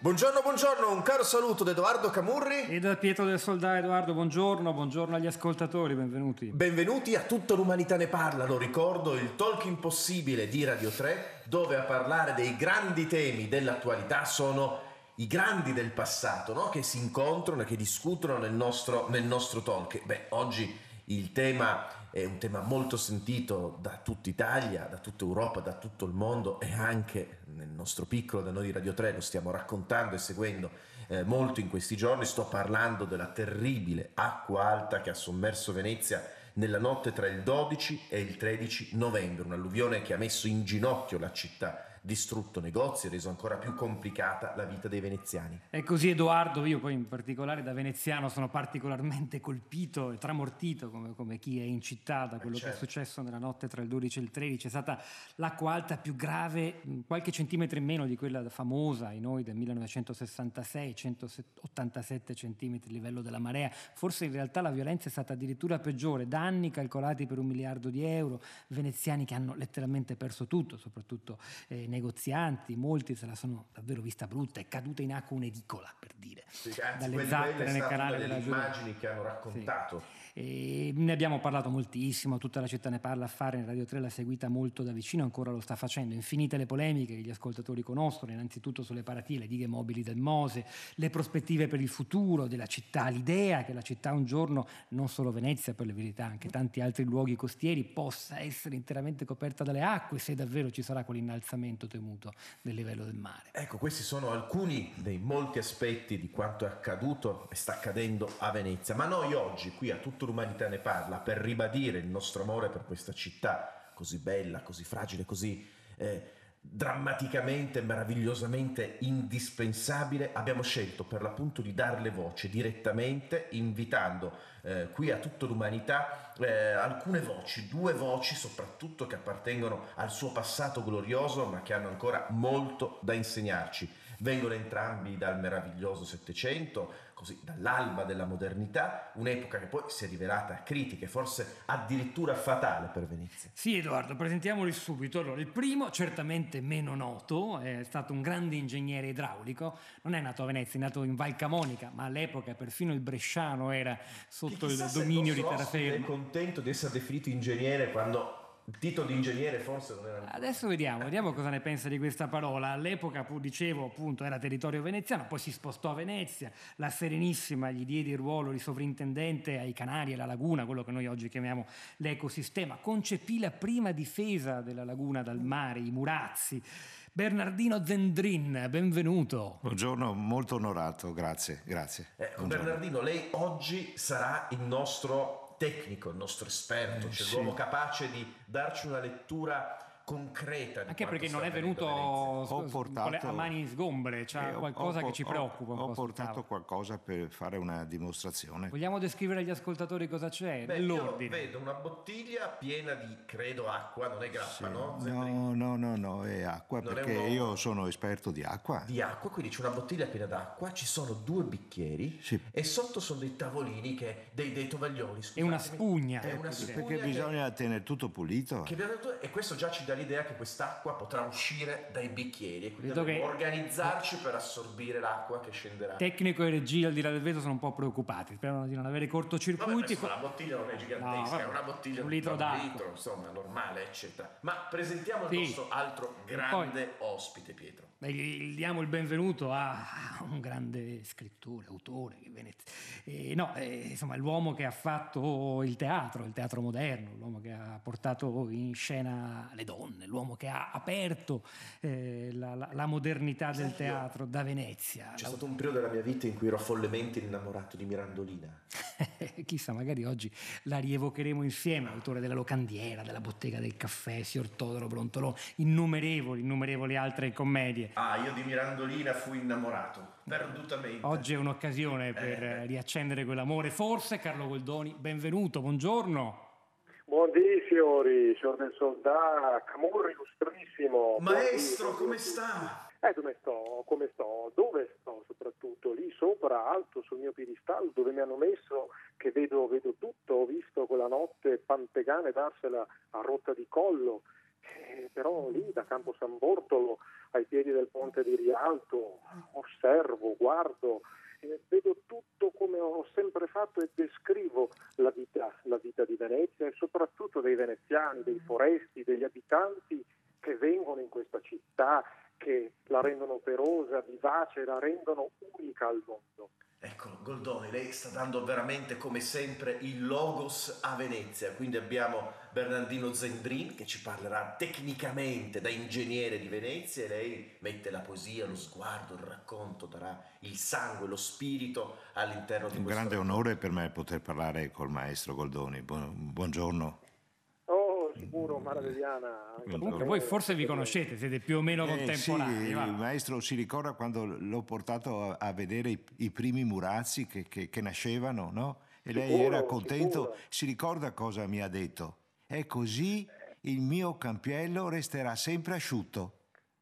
Buongiorno, buongiorno, un caro saluto da Edoardo Camurri. E da Pietro del Soldà Edoardo, buongiorno, buongiorno agli ascoltatori, benvenuti. Benvenuti a Tutta l'umanità ne parla, lo ricordo, il talk impossibile di Radio 3, dove a parlare dei grandi temi dell'attualità sono i grandi del passato, no? che si incontrano e che discutono nel nostro, nel nostro talk. Beh, oggi il tema è un tema molto sentito da tutta Italia, da tutta Europa, da tutto il mondo e anche nel nostro piccolo, da noi di Radio 3, lo stiamo raccontando e seguendo eh, molto in questi giorni. Sto parlando della terribile acqua alta che ha sommerso Venezia nella notte tra il 12 e il 13 novembre, un'alluvione che ha messo in ginocchio la città, distrutto negozi e reso ancora più complicata la vita dei veneziani. E così Edoardo, io poi in particolare da veneziano sono particolarmente colpito e tramortito come, come chi è in città da quello che certo. è successo nella notte tra il 12 e il 13. È stata l'acqua alta più grave, qualche centimetro in meno di quella famosa ai noi del 1966, 187 centimetri il livello della marea. Forse in realtà la violenza è stata addirittura peggiore, danni calcolati per un miliardo di euro, veneziani che hanno letteralmente perso tutto, soprattutto eh, negozianti, molti se la sono davvero vista brutta, è caduta in acqua un'edicola per dire, Sì, anzi, dalle è nel canale delle immagini che hanno raccontato. E ne abbiamo parlato moltissimo, tutta la città ne parla a fare, in Radio 3 l'ha seguita molto da vicino, ancora lo sta facendo. Infinite le polemiche che gli ascoltatori conoscono, innanzitutto sulle paratie, le dighe mobili del Mose, le prospettive per il futuro della città, l'idea che la città un giorno, non solo Venezia per la verità, anche tanti altri luoghi costieri, possa essere interamente coperta dalle acque se davvero ci sarà quell'innalzamento temuto del livello del mare. Ecco, questi sono alcuni dei molti aspetti di quanto è accaduto e sta accadendo a Venezia. Ma noi oggi, qui a Tutta l'umanità ne parla, per ribadire il nostro amore per questa città così bella, così fragile, così eh, drammaticamente, meravigliosamente indispensabile, abbiamo scelto per l'appunto di darle voce direttamente, invitando eh, qui a Tutta l'umanità eh, alcune voci, due voci soprattutto che appartengono al suo passato glorioso, ma che hanno ancora molto da insegnarci. Vengono entrambi dal meraviglioso Settecento, così dall'alba della modernità, un'epoca che poi si è rivelata critica e forse addirittura fatale per Venezia. Sì, Edoardo, presentiamoli subito. Allora, il primo, certamente meno noto, è stato un grande ingegnere idraulico. Non è nato a Venezia, è nato in Val Camonica, ma all'epoca perfino il bresciano era sotto il dominio di terraferma. È contento di essere definito ingegnere quando il titolo di ingegnere forse non era Adesso vediamo, vediamo cosa ne pensa di questa parola. All'epoca, dicevo, appunto, era territorio veneziano, poi si spostò a Venezia. La Serenissima gli diede il ruolo di sovrintendente ai Canari e alla laguna, quello che noi oggi chiamiamo l'ecosistema. Concepì la prima difesa della laguna dal mare, i murazzi. Bernardino Zendrin, benvenuto. Buongiorno, molto onorato, grazie, grazie. Buongiorno. Bernardino, lei oggi sarà il nostro tecnico, il nostro esperto, Eh, cioè sì. l'uomo capace di darci una lettura concreta di Anche perché non è venuto. Ho s- portato- a mani sgombre, c'ha Eh, ho- qualcosa ho- che ci ho- preoccupa. Ho sul portato qualcosa per fare una dimostrazione. Vogliamo descrivere agli ascoltatori cosa c'è? Beh, io Nell'ordine. vedo una bottiglia piena di, credo, acqua, non è grappa, no? No, no, no, no, è acqua Non è perché uomo. io sono esperto di acqua. Di acqua, quindi c'è una bottiglia piena d'acqua, ci sono due bicchieri Sì. e sotto sono dei tavolini, che, dei, dei tovaglioli. E una spugna. È una Perché spugna Perché che- bisogna tenere tutto pulito. che e questo già ci dà l'idea che quest'acqua potrà uscire dai bicchieri e quindi dobbiamo organizzarci per assorbire l'acqua che scenderà. Tecnico e regia al di là del vetro sono un po' preoccupati, sperano di non avere Vabbè, cortocircuiti. insomma, la bottiglia non è gigantesca, No, vabbè, è una bottiglia un litro un d'acqua. litro, insomma, normale, eccetera. Ma presentiamo il Sì. nostro altro grande ospite, Pietro. Beh, diamo il benvenuto a un grande scrittore, autore, eh, no, eh, insomma, l'uomo che ha fatto il teatro, il teatro moderno, l'uomo che ha portato in scena le donne, l'uomo che ha aperto eh, la, la, la, modernità del teatro da Venezia. C'è stato un periodo della mia vita in cui ero follemente innamorato di Mirandolina. Chissà, magari oggi la rievocheremo insieme, autore della Locandiera, della Bottega del Caffè, Signor Todoro Brontolone, innumerevoli, innumerevoli altre commedie. Ah, io di Mirandolina fui innamorato, perdutamente. Oggi è un'occasione per eh. riaccendere quell'amore. Forse, Carlo Goldoni, benvenuto, buongiorno. Buondì fiori, signor del Soldà, Camurri illustrissimo. Maestro, come sta? Eh, dove sto? Come sto? Dove sto soprattutto? Lì sopra, alto sul mio piedistallo, dove mi hanno messo, che vedo, vedo tutto, ho visto quella notte Pantegane darsela a rotta di collo, eh, però lì da Campo San Bortolo ai piedi del ponte di Rialto osservo, guardo, eh, vedo tutto come ho sempre fatto e descrivo la vita, la vita di Venezia e soprattutto dei veneziani, dei foresti, degli abitanti che vengono in questa città, che la rendono operosa, vivace, la rendono unica al mondo. Ecco, Goldoni, lei sta dando veramente come sempre il logos a Venezia, quindi abbiamo Bernardino Zendrin che ci parlerà tecnicamente da ingegnere di Venezia e lei mette la poesia, lo sguardo, il racconto, darà il sangue, lo spirito all'interno di Un questo... grande onore per me poter parlare col maestro Goldoni. buongiorno sicuro Maravigliana. Comunque voi forse vi conoscete, siete più o meno eh, contemporanei. Sì, il maestro si ricorda quando l'ho portato a, vedere i, i primi murazzi che, che, che nascevano, no? E lei sicuro, era contento, sicuro. si ricorda cosa mi ha detto? È così il mio campiello resterà sempre asciutto.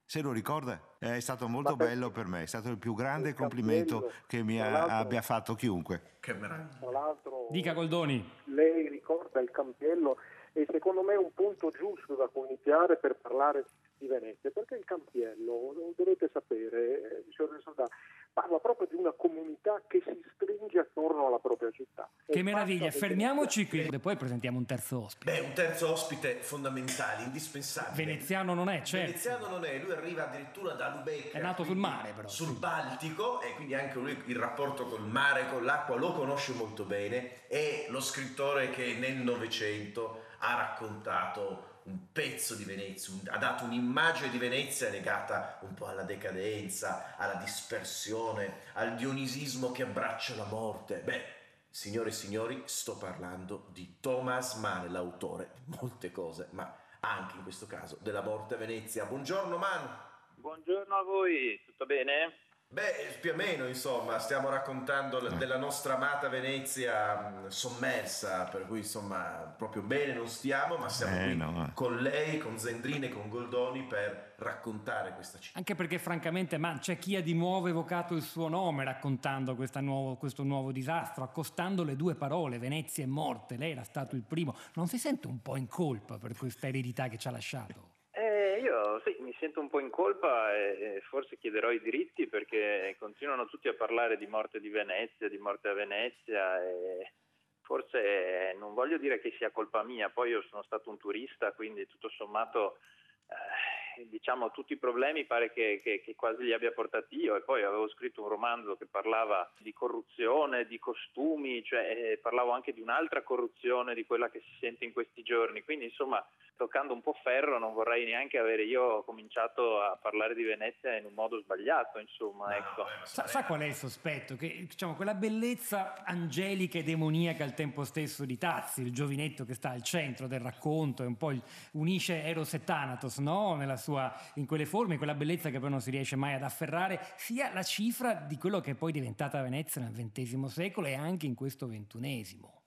Se lo ricorda? È stato molto per... bello per me, è stato il più grande il complimento che mi abbia fatto chiunque. Che meraviglia. Tra l'altro, Dica Goldoni. Lei ricorda il campiello e secondo me è un punto giusto da cui iniziare per parlare di Venezia, perché il Campiello, lo dovete sapere, eh, signor Soldà, parla proprio di una comunità che si stringe attorno alla propria città. Che meraviglia, fermiamoci qui e poi presentiamo un terzo ospite. Beh, un terzo ospite fondamentale, indispensabile. Veneziano non è, certo. Veneziano non è, lui arriva addirittura da Lubecca. È nato sul mare però. Sul sì. Baltico e quindi anche lui il rapporto col mare, con l'acqua lo conosce molto bene, è lo scrittore che nel Novecento ha raccontato un pezzo di Venezia, un, ha dato un'immagine di Venezia legata un po' alla decadenza, alla dispersione, al dionisismo che abbraccia la morte. Beh, signore e signori, sto parlando di Thomas Mann, l'autore di molte cose, ma anche in questo caso della morte a Venezia. Buongiorno Mann. Buongiorno a voi, tutto bene? Beh, più o meno, insomma, stiamo raccontando della nostra amata Venezia sommersa, per cui insomma proprio bene non stiamo, ma siamo eh, qui no. con lei, con Zendrine, con Goldoni per raccontare questa città. Anche perché francamente ma c'è chi ha di nuovo evocato il suo nome raccontando nuovo, questo nuovo disastro, accostando le due parole, Venezia e morte, lei era stato il primo, non si sente un po' in colpa per questa eredità che ci ha lasciato? Eh, io sì, sento un po' in colpa e forse chiederò i diritti perché continuano tutti a parlare di morte di Venezia, di morte a Venezia e forse non voglio dire che sia colpa mia, poi io sono stato un turista, quindi tutto sommato eh, diciamo tutti i problemi pare che, che, che, quasi li abbia portati io e poi avevo scritto un romanzo che parlava di corruzione, di costumi, cioè eh, parlavo anche di un'altra corruzione di quella che si sente in questi giorni, quindi insomma toccando un po' ferro non vorrei neanche avere io cominciato a parlare di Venezia in un modo sbagliato insomma No, ecco. beh, Sa, sa qual è il sospetto? Che diciamo, quella bellezza angelica e demoniaca al tempo stesso di Tazzi, il giovinetto che sta al centro del racconto e un po' il- unisce Eros e Thanatos no? Nella sua- in quelle forme, in quella bellezza che poi non si riesce mai ad afferrare, sia la cifra di quello che è poi diventata Venezia nel XX secolo e anche in questo ventunesimo.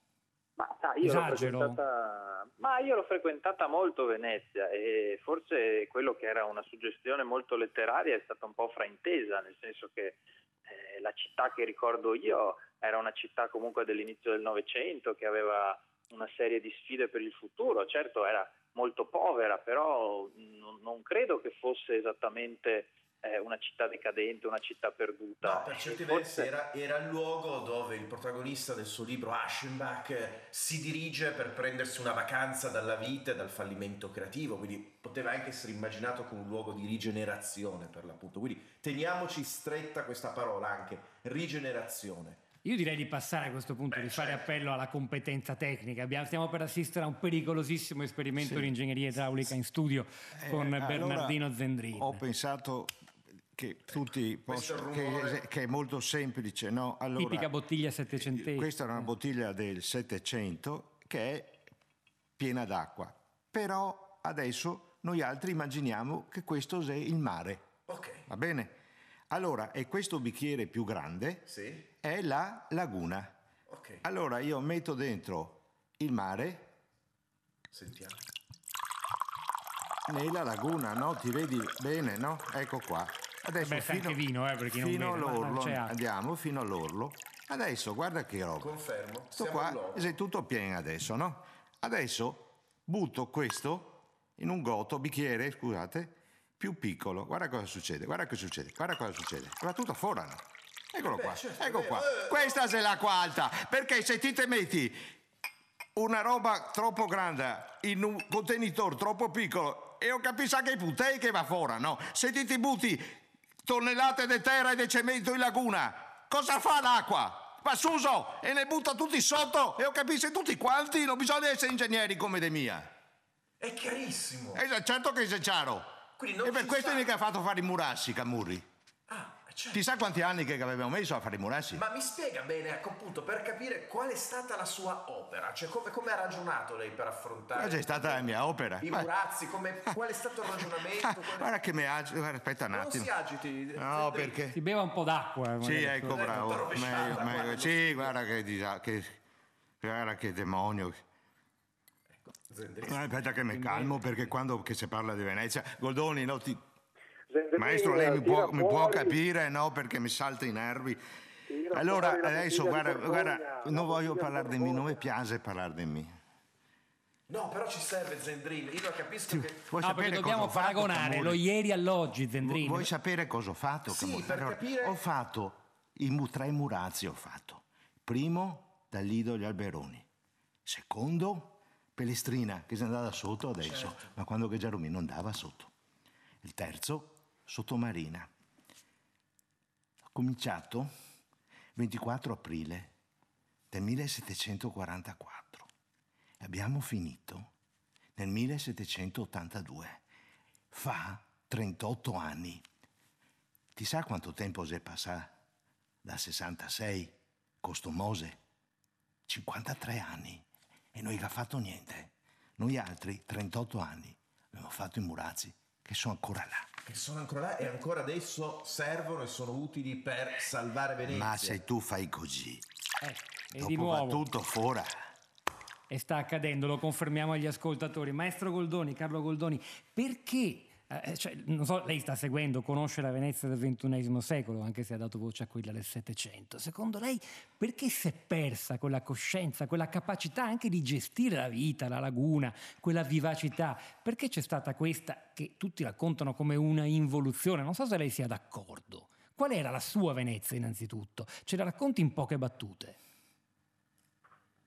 Ma sa, io l'ho, Esagero? frequentata, ma io l'ho frequentata molto Venezia e forse quello che era una suggestione molto letteraria è stata un po' fraintesa, nel senso che eh, la città che ricordo io era una città comunque dell'inizio del Novecento che aveva una serie di sfide per il futuro, certo era molto povera, però non, non credo che fosse esattamente eh, una città decadente, una città perduta. No, per certi E versi forse- era, era il luogo dove il protagonista del suo libro Aschenbach si dirige per prendersi una vacanza dalla vita e dal fallimento creativo, quindi poteva anche essere immaginato come un luogo di rigenerazione per l'appunto. Quindi teniamoci stretta questa parola anche, rigenerazione. Io direi di passare a questo punto, Beh, di fare certo. appello alla competenza tecnica. Abbiamo- stiamo per assistere a un pericolosissimo esperimento Sì. di ingegneria idraulica in studio con Eh, Bernardino allora, Zendrin. Ho pensato che tutti Questo possono, che, che è molto semplice, no? Allora, Tipica bottiglia settecentesca. Questa era una bottiglia del 700 che è piena d'acqua, però adesso noi altri immaginiamo che questo è il mare, Ok. va bene? Allora, e questo bicchiere più grande Sì. È la laguna. Ok. Allora io metto dentro il mare Sentiamo. nella laguna, no? Ti vedi bene, no? Ecco qua. Adesso Beh, anche vino, eh, per chi non fino ma all'orlo, andiamo fino all'orlo. Adesso guarda che roba. Confermo. Sto Siamo qua, all'orlo. sei tutto pieno adesso, no? Adesso butto questo in un goto, bicchiere, scusate, più piccolo. Guarda cosa succede, guarda cosa succede, guarda cosa succede. Va tutto fuori. no? Eccolo Beh, qua, certo, ecco qua. eh, Questa è l'acqua alta, perché se ti te metti una roba troppo grande in un contenitore troppo piccolo e non capisci anche i putei che va fuori, no? Se ti, ti butti tonnellate di terra e di cemento in laguna, cosa fa l'acqua? Va suso e ne butta tutti sotto e non capisci tutti quanti, non bisogna essere ingegneri come de mia. È chiarissimo. Eh, certo che sei chiaro. E per questo sta- mica ha fatto fare i murassi, Camurri. Ah, certo. Ti sa quanti anni che avevamo messo a fare i murassi? Ma mi spiega bene, ecco appunto, per capire qual è stata la sua opera, cioè come, come ha ragionato lei per affrontare Questa è stata la mia opera. i Ma- murazzi, come- qual è stato il ragionamento? Qual guarda che mi agito, guarda, aspetta un Non attimo. si agiti. No, perché... Si beva un po' d'acqua. eh, Sì, ecco, Ecco, bravo. Meglio, meglio. guarda. Sì, guarda che, disa- che, guarda che demonio. Zendri. No, aspetta che mi calmo perché quando che si parla di Venezia, Goldoni, no, ti- maestro, lei mi può, mi può capire, no, perché mi salta i nervi. Allora, adesso, guarda, guarda, non voglio parlare di me, non mi piace parlare di me. No, però ci serve Zendrin, io capisco che... Vuoi No, sapere perché cosa dobbiamo ho fatto, paragonare lo ieri all'oggi, Zendrin. Vuoi sapere cosa ho fatto? Sì, per capire- Ho fatto i tre murazzi, ho fatto. Primo, dal Lido agli Alberoni. Secondo, Pelestrina, che si è andata sotto adesso, Certo. ma quando che Geromino andava sotto. Il terzo, Sottomarina. Ho cominciato 24 aprile del 1744 e abbiamo finito nel 1782. Fa 38 anni. Ti sa quanto tempo si è passato? Da 66, Costomose, 53 anni. E noi che ha fatto niente. Noi altri, 38 anni, abbiamo fatto i murazzi che sono ancora là. Che sono ancora là e ancora adesso servono e sono utili per salvare Venezia. Ma se tu fai così, Eh, dopo va tutto fuori. E sta accadendo, lo confermiamo agli ascoltatori. Maestro Goldoni, Carlo Goldoni, perché, eh, cioè, non so, lei sta seguendo, conosce la Venezia del XXI secolo, anche se ha dato voce a quella del Settecento. Secondo lei, perché si è persa quella coscienza, quella capacità anche di gestire la vita, la laguna, quella vivacità? Perché c'è stata questa, che tutti raccontano come una involuzione? Non so se lei sia d'accordo. Qual era la sua Venezia innanzitutto? Ce la racconti in poche battute.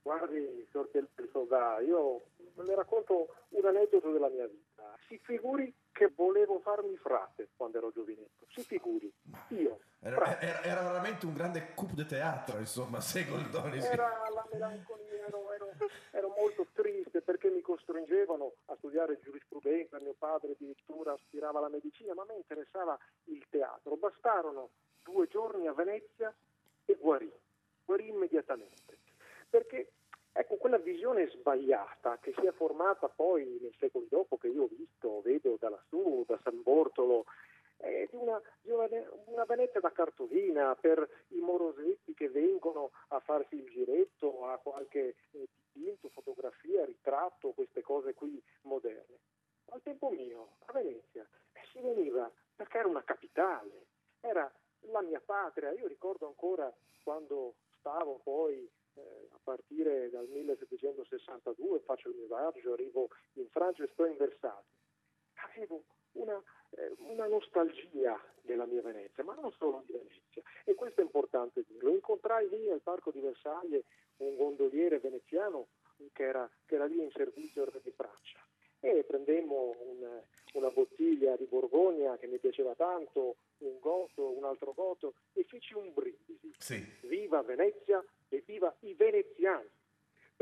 Guardi, signor Soldà, io le racconto un aneddoto della mia vita. Si figuri che volevo farmi frate quando ero giovinetto. Si figuri. Io, Era, era- era veramente un grande coup de teatro, insomma, se Goldoni sì. Era la melancolia, ero, ero- ero molto triste perché mi costringevano a studiare giurisprudenza, mio padre addirittura aspirava alla medicina, ma a me interessava il teatro. Bastarono due giorni a Venezia e guarì, guarì immediatamente. Perché ecco quella visione sbagliata che si è formata poi nei secoli dopo, che io ho visto, vedo da lassù, da San Bortolo, eh, di una, di una, una Venezia da cartolina per i morosetti che vengono a farsi il giretto, a qualche eh, dipinto, fotografia, ritratto, queste cose qui moderne. Al tempo mio, a Venezia, eh, si veniva perché era una capitale, era la mia patria. Io ricordo ancora quando stavo poi eh, a partire dal 1762, faccio il mio viaggio, arrivo in Francia e sto in Versailles. Avevo una, eh, una nostalgia della mia Venezia, ma non solo di Venezia. E questo è importante dirlo. Incontrai lì al parco di Versailles un gondoliere veneziano che era, che era lì in servizio al re di Francia. E prendemmo un- una bottiglia di Borgogna che mi piaceva tanto, un goto, un altro goto, e feci un brindisi. Sì. Viva Venezia e viva i veneziani,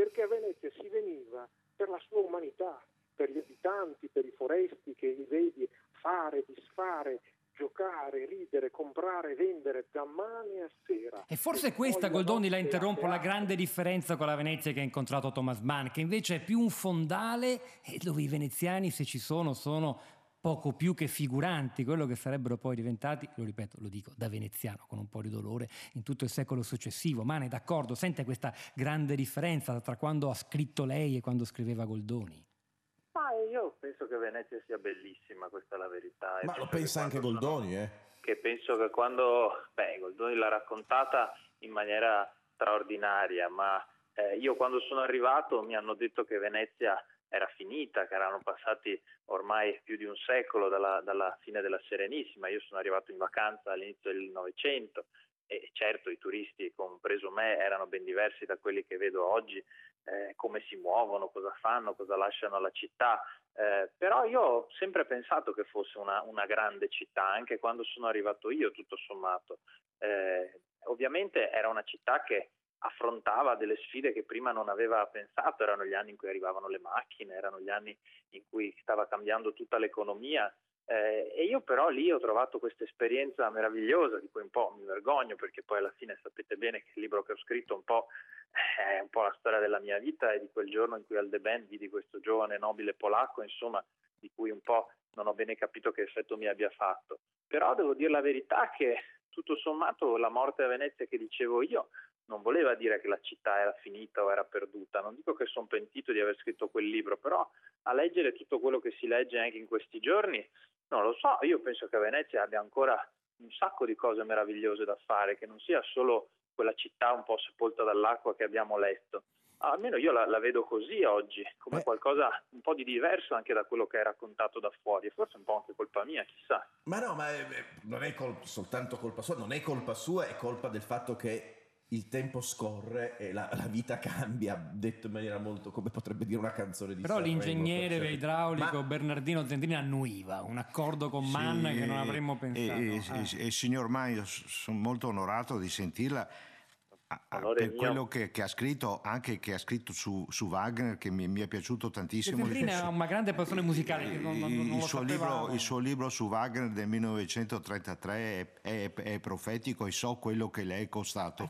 perché a Venezia si veniva per la sua umanità, per gli abitanti, per i foresti che li vedi fare, disfare, giocare, ridere, comprare, vendere da mane a sera. E forse è questa, Goldoni, la interrompo, la grande differenza con la Venezia che ha incontrato Thomas Mann, che invece è più un fondale e dove i veneziani, se ci sono, sono poco più che figuranti, quello che sarebbero poi diventati, lo ripeto, lo dico da veneziano con un po' di dolore, in tutto il secolo successivo. Mann è d'accordo, sente questa grande differenza tra quando ha scritto lei e quando scriveva Goldoni? Ma io penso che Venezia sia bellissima, questa è la verità. E Ma lo pensa anche quando sono- Goldoni, eh? Che penso che quando, beh, Goldoni l'ha raccontata in maniera straordinaria, ma eh, io quando sono arrivato mi hanno detto che Venezia era finita, che erano passati ormai più di un secolo dalla, dalla fine della Serenissima. Io sono arrivato in vacanza all'inizio del Novecento e certo i turisti, compreso me, erano ben diversi da quelli che vedo oggi, eh, come si muovono, cosa fanno, cosa lasciano alla città. Eh, però io ho sempre pensato che fosse una, una grande città, anche quando sono arrivato io, tutto sommato. Eh, ovviamente era una città che affrontava delle sfide che prima non aveva pensato, erano gli anni in cui arrivavano le macchine, erano gli anni in cui stava cambiando tutta l'economia eh, e io però lì ho trovato questa esperienza meravigliosa di cui un po' mi vergogno perché poi alla fine sapete bene che il libro che ho scritto un po' è un po' la storia della mia vita e di quel giorno in cui al Band vidi questo giovane nobile polacco, insomma, di cui un po' non ho bene capito che effetto mi abbia fatto. Però devo dire la verità che tutto sommato la morte a Venezia che dicevo io non voleva dire che la città era finita o era perduta. Non dico che sono pentito di aver scritto quel libro, però a leggere tutto quello che si legge anche in questi giorni, non lo so, io penso che Venezia abbia ancora un sacco di cose meravigliose da fare, che non sia solo quella città un po' sepolta dall'acqua che abbiamo letto. Almeno io la, la vedo così oggi, come Beh. qualcosa un po' di diverso anche da quello che è raccontato da fuori, e forse un po' anche colpa mia, chissà. Ma no, ma è- non è col- soltanto colpa sua, non è colpa sua, è colpa del fatto che il tempo scorre e la, la vita cambia, detto in maniera molto come potrebbe dire una canzone di Però Sanremo, l'ingegnere per certi- idraulico Ma- Bernardino Zendrini annuiva, un accordo con Sì, Mann che non avremmo e- pensato. E, Ah. e- e signor Mann, io s- sono molto onorato di sentirla a- a- Onore per mio. quello che, che ha scritto, anche che ha scritto su, su Wagner, che mi, mi è piaciuto tantissimo. Zendrini ha una grande passione musicale, che non, non- non il, suo libro, il suo libro su Wagner del 1933 è, è- è profetico e so quello che le è costato.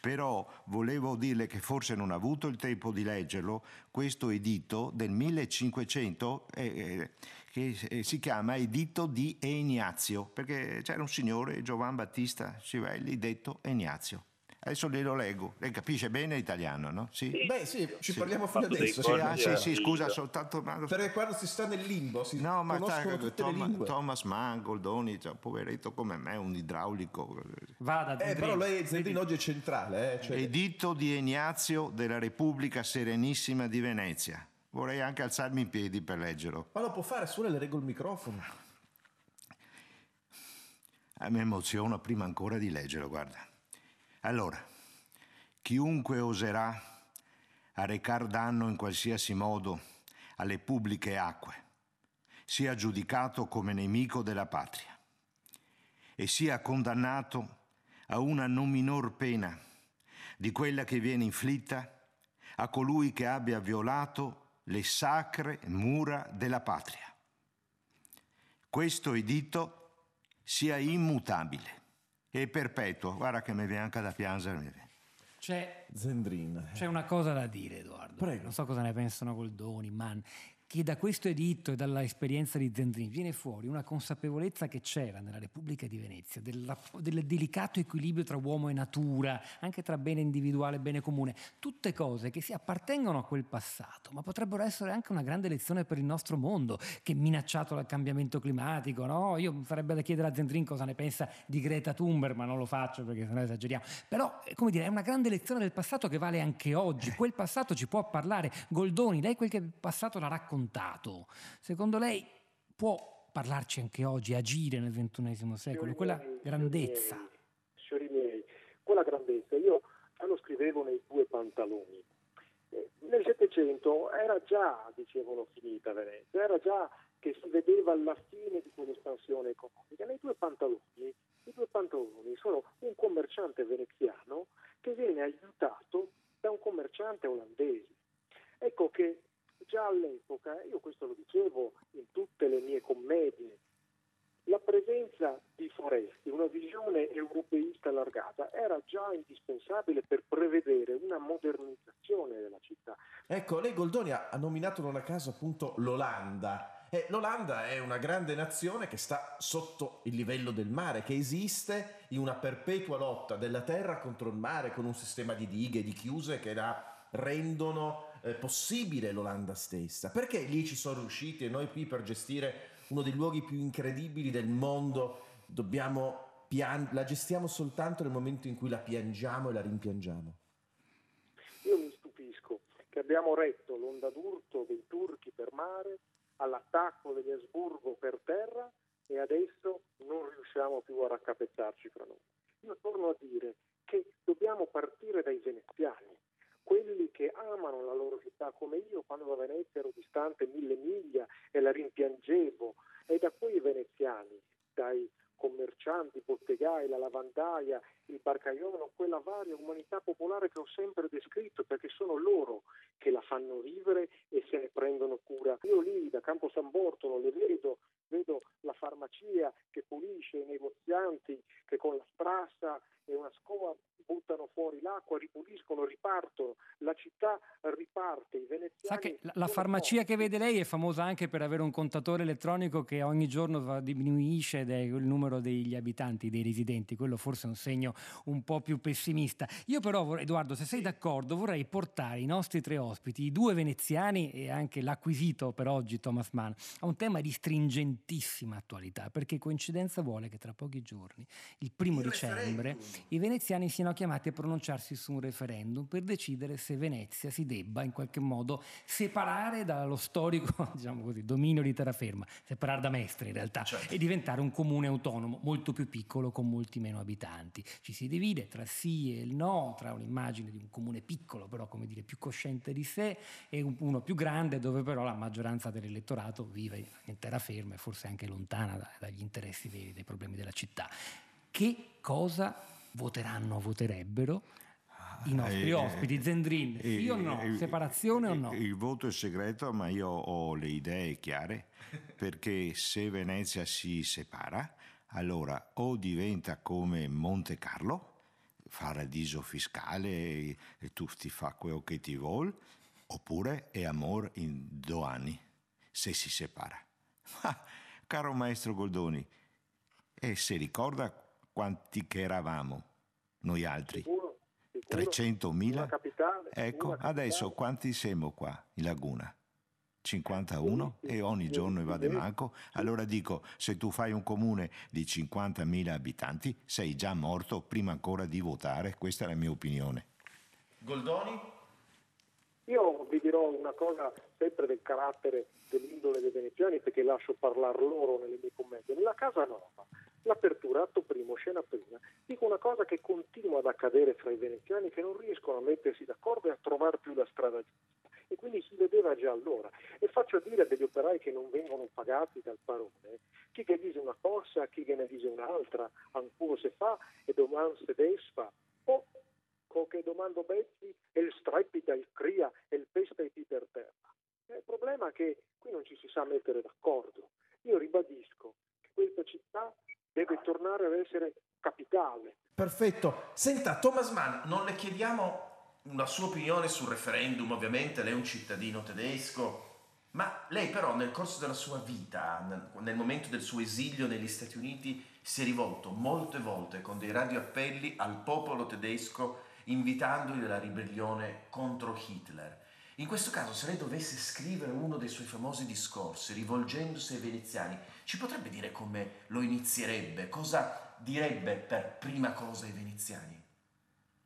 Però volevo dirle che forse non ha avuto il tempo di leggerlo, questo editto del 1500 eh, eh, che eh, si chiama Editto di Ignazio, perché c'era un signore, Giovan Battista Civelli, detto Ignazio. Adesso glielo leggo, lei capisce bene l'italiano, no? Sì. Beh, sì, ci Sì. parliamo fino adesso. Sì, ah, sì, sì, scusa, soltanto... ma- Perché quando si sta nel limbo si No, ma tutte Tom- le lingue. Thomas Mann, Goldoni, cioè, poveretto come me, un idraulico. Vada, Eh, però lei Zendrini oggi è centrale, eh, cioè- Editto di Ignazio della Repubblica Serenissima di Venezia. Vorrei anche alzarmi in piedi per leggerlo. Ma lo può fare, solo le reggo il microfono. A me emoziona prima ancora di leggerlo, guarda. Allora, chiunque oserà arrecar danno in qualsiasi modo alle pubbliche acque, sia giudicato come nemico della patria e sia condannato a una non minor pena di quella che viene inflitta a colui che abbia violato le sacre mura della patria. Questo editto sia immutabile e perpetuo. Guarda che mi viene anche da piangere. C'è, Zendrin. c'è una cosa da dire, Edoardo. Prego. Non so cosa ne pensano Goldoni, Mann. Che da questo editto e dalla esperienza di Zendrini viene fuori una consapevolezza che c'era nella Repubblica di Venezia del, del delicato equilibrio tra uomo e natura, anche tra bene individuale e bene comune. Tutte cose che si appartengono a quel passato, ma potrebbero essere anche una grande lezione per il nostro mondo, che è minacciato dal cambiamento climatico. No? Io sarebbe da chiedere a Zendrin cosa ne pensa di Greta Thunberg, ma non lo faccio perché sennò esageriamo. Però, eh, come dire, è una grande lezione del passato che vale anche oggi. Quel passato ci può parlare. Goldoni, lei quel che passato l'ha raccontato. Secondo lei può parlarci anche oggi, agire nel XXI secolo, quella miei, grandezza? Signori miei, quella grandezza, io lo scrivevo nei due pantaloni. Eh, Nel Settecento era già, dicevano, finita Venezia, era già che si vedeva la fine di quell'espansione economica. Nei due pantaloni, i due pantaloni sono un commerciante veneziano che viene aiutato da un commerciante olandese. Ecco che già all'epoca, io questo lo dicevo in tutte le mie commedie, la presenza di Foresti, una visione europeista allargata, era già indispensabile per prevedere una modernizzazione della città. Ecco, lei Goldoni ha nominato non a caso appunto l'Olanda. Eh, L'Olanda è una grande nazione che sta sotto il livello del mare, che esiste in una perpetua lotta della terra contro il mare, con un sistema di dighe, di chiuse che la rendono eh, possibile l'Olanda stessa. Perché lì ci sono riusciti e noi qui per gestire uno dei luoghi più incredibili del mondo dobbiamo pian- la gestiamo soltanto nel momento in cui la piangiamo e la rimpiangiamo? Io mi stupisco che abbiamo retto l'onda d'urto dei turchi per mare all'attacco degli Asburgo per terra e adesso non riusciamo più a raccapezzarci fra noi. Io torno a dire che dobbiamo partire dai veneziani, quelli che amano la loro città come io quando da Venezia ero distante mille miglia e la rimpiangevo, e da quei veneziani, dai commercianti, bottegai, la lavandaia, il barcaiolo, quella varia umanità popolare che ho sempre descritto, perché sono loro che la fanno vivere e se ne prendono cura. Io lì da Campo San Bortolo le vedo, vedo la farmacia che pulisce, i negozianti che con la sprassa e una scopa buttano fuori l'acqua, ripuliscono, ripartono, la città riparte, i veneziani... Sa che la, la farmacia che vede lei è famosa anche per avere un contatore elettronico che ogni giorno diminuisce il numero degli abitanti, dei residenti, quello forse è un segno un po' più pessimista. Io però, Edoardo, se sei d'accordo, vorrei portare i nostri tre ospiti, i due veneziani e anche l'acquisito per oggi Thomas Mann, a un tema di stringentissima attualità, perché coincidenza vuole che tra pochi giorni, il primo il dicembre, i veneziani siano chiamati a pronunciarsi su un referendum per decidere se Venezia si debba in qualche modo separare dallo storico diciamo così, dominio di terraferma, separare da Mestre in realtà, certo. e diventare un comune autonomo molto più piccolo con molti meno abitanti. Ci si divide tra sì e il no, tra un'immagine di un comune piccolo però come dire più cosciente di sé e uno più grande dove però la maggioranza dell'elettorato vive in terraferma e forse anche lontana dagli interessi veri dei problemi della città. Che cosa voteranno, voterebbero i nostri eh, ospiti, Zendrin, sì eh, o no? Eh, Separazione eh, o no? Il voto è segreto, ma io ho le idee chiare, perché se Venezia si separa, allora o diventa come Monte Carlo, paradiso fiscale e, tu ti fa quello che ti vuoi, oppure è amore in due anni, se si separa. Ma, caro maestro Goldoni, e se ricorda quanti che eravamo, noi altri? 300.000? Ecco, adesso quanti siamo qua in Laguna? 51 e ogni giorno va de manco. Allora dico, se tu fai un comune di 50.000 abitanti, sei già morto prima ancora di votare. Questa è la mia opinione. Goldoni? Io vi dirò una cosa sempre del carattere dell'indole dei veneziani perché lascio parlare loro nelle mie commedie. Nella Casa Nova L'apertura, atto primo, scena prima, dico una cosa che continua ad accadere fra i veneziani che non riescono a mettersi d'accordo e a trovare più la strada giusta. E quindi si vedeva già allora. E faccio dire a degli operai che non vengono pagati dal parole, chi che dice una cosa, chi che ne dice un'altra, ancora se fa e domani se desfa, o che domando bezzi e il strepita, il cria e il pesta e per terra. Il problema è che qui non ci si sa mettere d'accordo. Io ribadisco che questa città deve tornare ad essere capitale. Perfetto. Senta, Thomas Mann, non le chiediamo una sua opinione sul referendum, ovviamente, lei è un cittadino tedesco, ma lei però nel corso della sua vita, nel momento del suo esilio negli Stati Uniti, si è rivolto molte volte con dei radioappelli al popolo tedesco invitandoli alla ribellione contro Hitler. In questo caso, se lei dovesse scrivere uno dei suoi famosi discorsi rivolgendosi ai veneziani, ci potrebbe dire come lo inizierebbe? Cosa direbbe per prima cosa ai veneziani?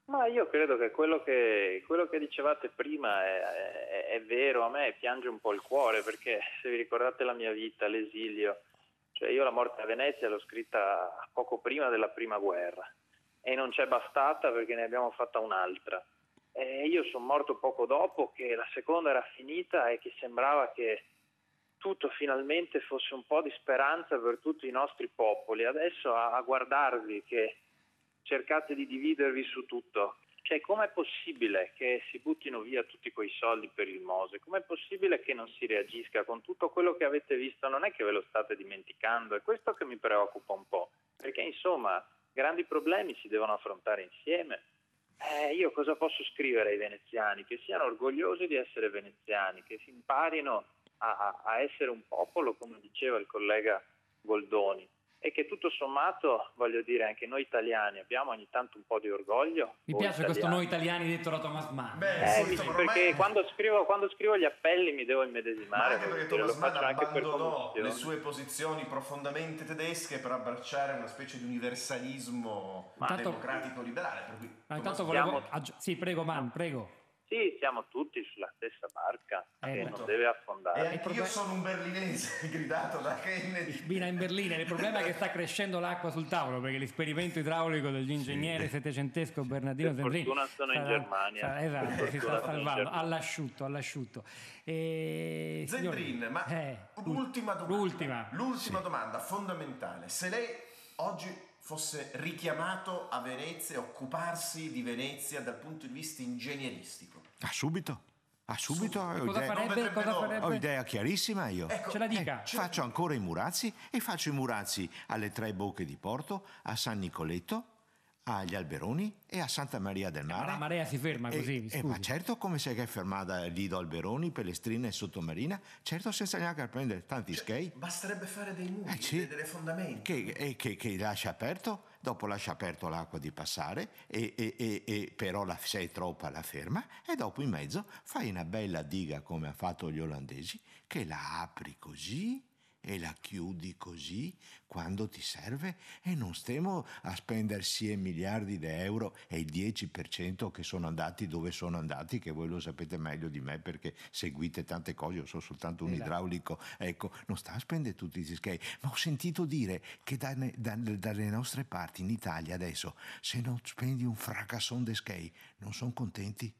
Ma io credo che quello che, quello che dicevate prima è, è, è, vero, a me piange un po' il cuore perché se vi ricordate la mia vita, l'esilio, cioè io la morte a Venezia l'ho scritta poco prima della prima guerra e non c'è bastata perché ne abbiamo fatta un'altra. E io sono morto poco dopo che la seconda era finita e che sembrava che tutto finalmente fosse un po' di speranza per tutti i nostri popoli. Adesso a, a guardarvi che cercate di dividervi su tutto. Cioè, com'è possibile che si buttino via tutti quei soldi per il Mose? Com'è possibile che non si reagisca con tutto quello che avete visto? Non è che ve lo state dimenticando, è questo che mi preoccupa un po', perché insomma, grandi problemi si devono affrontare insieme. Eh, io cosa posso scrivere ai veneziani? Che siano orgogliosi di essere veneziani, che si imparino a, a essere un popolo, come diceva il collega Goldoni e che tutto sommato, voglio dire, anche noi italiani abbiamo ogni tanto un po' di orgoglio. Mi piace questo noi italiani detto da Thomas Mann. Beh, eh, sì, perché quando scrivo, quando scrivo, gli appelli mi devo immedesimare. Ma anche perché Thomas Mann abbandonò le sue posizioni profondamente tedesche per abbracciare una specie di universalismo Ma democratico liberale. Per cui, ma intanto volevo... Aggi- sì, prego Mann, prego. Sì, siamo tutti sulla stessa barca eh, che non deve affondare. E anche io sono un berlinese, gridato da Kennedy. Bina in Berlino, il problema è che sta crescendo l'acqua sul tavolo perché l'esperimento idraulico degli ingegneri sì. settecentesco Bernardino Zendrini. Per fortuna sono in Germania. Sarà, esatto, si sta salvando, all'asciutto, all'asciutto. E, Zendrin, ma eh, l'ultima domanda, l'ultima, l'ultima sì. domanda fondamentale. Se lei oggi fosse richiamato a Venezia e occuparsi di Venezia dal punto di vista ingegneristico? Ah, subito. Ah, subito ho idea, farebbe, cosa farebbe? ho idea chiarissima io. Ecco, Ce la dica. Eh, faccio ancora i murazzi e faccio i murazzi alle tre bocche di Porto, a San Nicoletto, agli Alberoni e a Santa Maria del Mare. Ma la marea si ferma così, e, ma certo come si è fermata Lido Alberoni, Pellestrina e Sottomarina, certo senza neanche prendere tanti cioè, skate. Basterebbe fare dei muri, eh, sì, delle fondamenta. Che, che, che, lascia aperto, dopo lascia aperto l'acqua di passare, e, e, e però la, se è troppa la ferma, e dopo in mezzo fai una bella diga come hanno fatto gli olandesi, che la apri così e la chiudi così quando ti serve e non stiamo a spendersi miliardi di euro e il 10% che sono andati dove sono andati, che voi lo sapete meglio di me perché seguite tante cose, io sono soltanto un esatto. idraulico, ecco, non sta a spendere tutti questi skate, ma ho sentito dire che da, da, dalle nostre parti in Italia adesso se non spendi un fracasson de skate non sono contenti.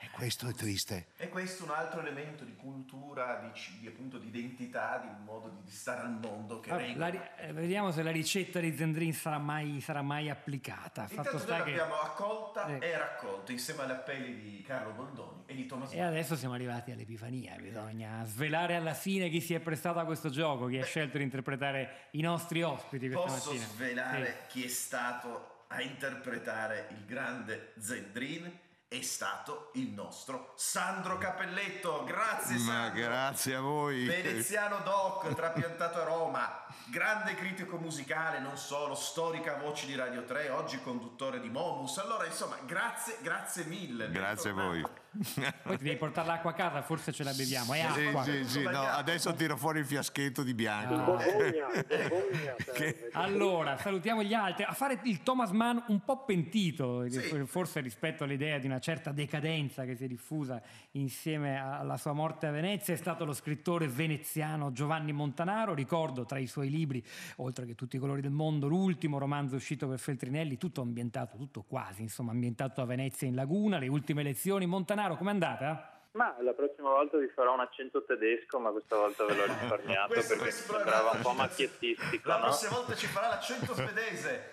E questo è triste. E questo è un altro elemento di cultura, di, di, appunto, di identità, di un modo di, stare al mondo che allora, la, eh, Vediamo se la ricetta di Zendrin sarà mai, sarà mai applicata. Intanto Fatto noi l'abbiamo che... accolta eh. e raccolta insieme agli appelli di Carlo Goldoni e di Tommaso. E adesso siamo arrivati all'Epifania, bisogna svelare alla fine chi si è prestato a questo gioco, chi Beh, ha scelto di interpretare i nostri ospiti questa posso mattina. svelare sì. chi è stato a interpretare il grande Zendrin? È stato il nostro Sandro Capelletto. Grazie Ma Sandro. grazie a voi. Veneziano Doc, trapiantato a Roma, grande critico musicale, non solo, storica voce di Radio 3, oggi conduttore di Momus. Allora, insomma, grazie, grazie mille. Grazie a voi. Poi ti devi portare l'acqua a casa, forse ce la beviamo. È acqua. Sì, sì, sì, no, adesso tiro fuori il fiaschetto di bianco. No. Bologna, Bologna, allora, salutiamo gli altri. A fare il Thomas Mann un po' pentito, sì. forse rispetto all'idea di una certa decadenza che si è diffusa insieme alla sua morte a Venezia, è stato lo scrittore veneziano Giovanni Montanaro. Ricordo tra i suoi libri, oltre che Tutti i colori del mondo, l'ultimo romanzo uscito per Feltrinelli, tutto ambientato, tutto quasi, insomma, ambientato a Venezia in laguna, le ultime lezioni. Montanaro Gennaro, com'è andata? Ma la prossima volta vi farò un accento tedesco, ma questa volta ve l'ho risparmiato questo, perché questo sembrava un po' macchiettistico. La no? prossima volta ci farà l'accento svedese.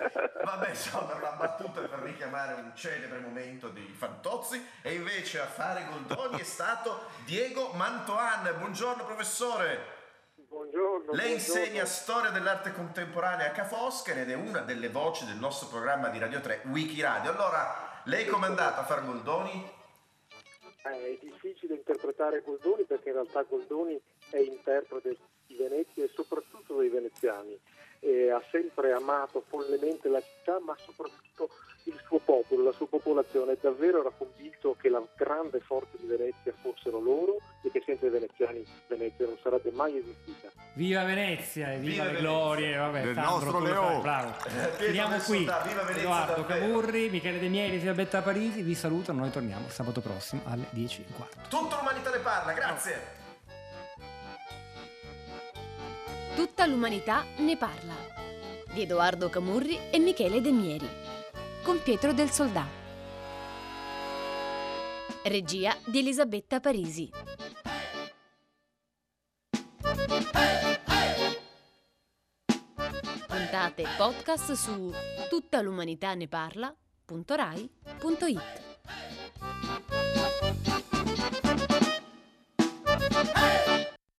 Vabbè, insomma, una battuta per richiamare un celebre momento di Fantozzi e invece a fare Goldoni è stato Diego Mantoan. Buongiorno professore. Buongiorno. Lei buongiorno. insegna storia dell'arte contemporanea a Ca' Foscari ed è una delle voci del nostro programma di Radio 3, Wikiradio. Allora, lei com'è andata a fare Goldoni? Eh, è difficile interpretare Goldoni perché in realtà Goldoni è interprete di Venezia e soprattutto dei veneziani. E ha sempre amato follemente la città, ma soprattutto il suo popolo, la sua popolazione. Davvero era convinto che la grande forza di Venezia fossero loro e che senza i veneziani Venezia non sarebbe mai esistita. Viva Venezia e viva, viva le glorie vabbè, del nostro Leone. Bravo. Finiamo qui. Edoardo Camurri, Michele De Mieri, Elisabetta Parisi vi salutano. Noi torniamo sabato prossimo alle 10.15. Tutta l'umanità ne parla, grazie. Tutta l'umanità ne parla. Di Edoardo Camurri e Michele De Mieri. Con Pietro del Soldà. Regia di Elisabetta Parisi. Trovate podcast su tutta l'umanità ne parla.rai.it.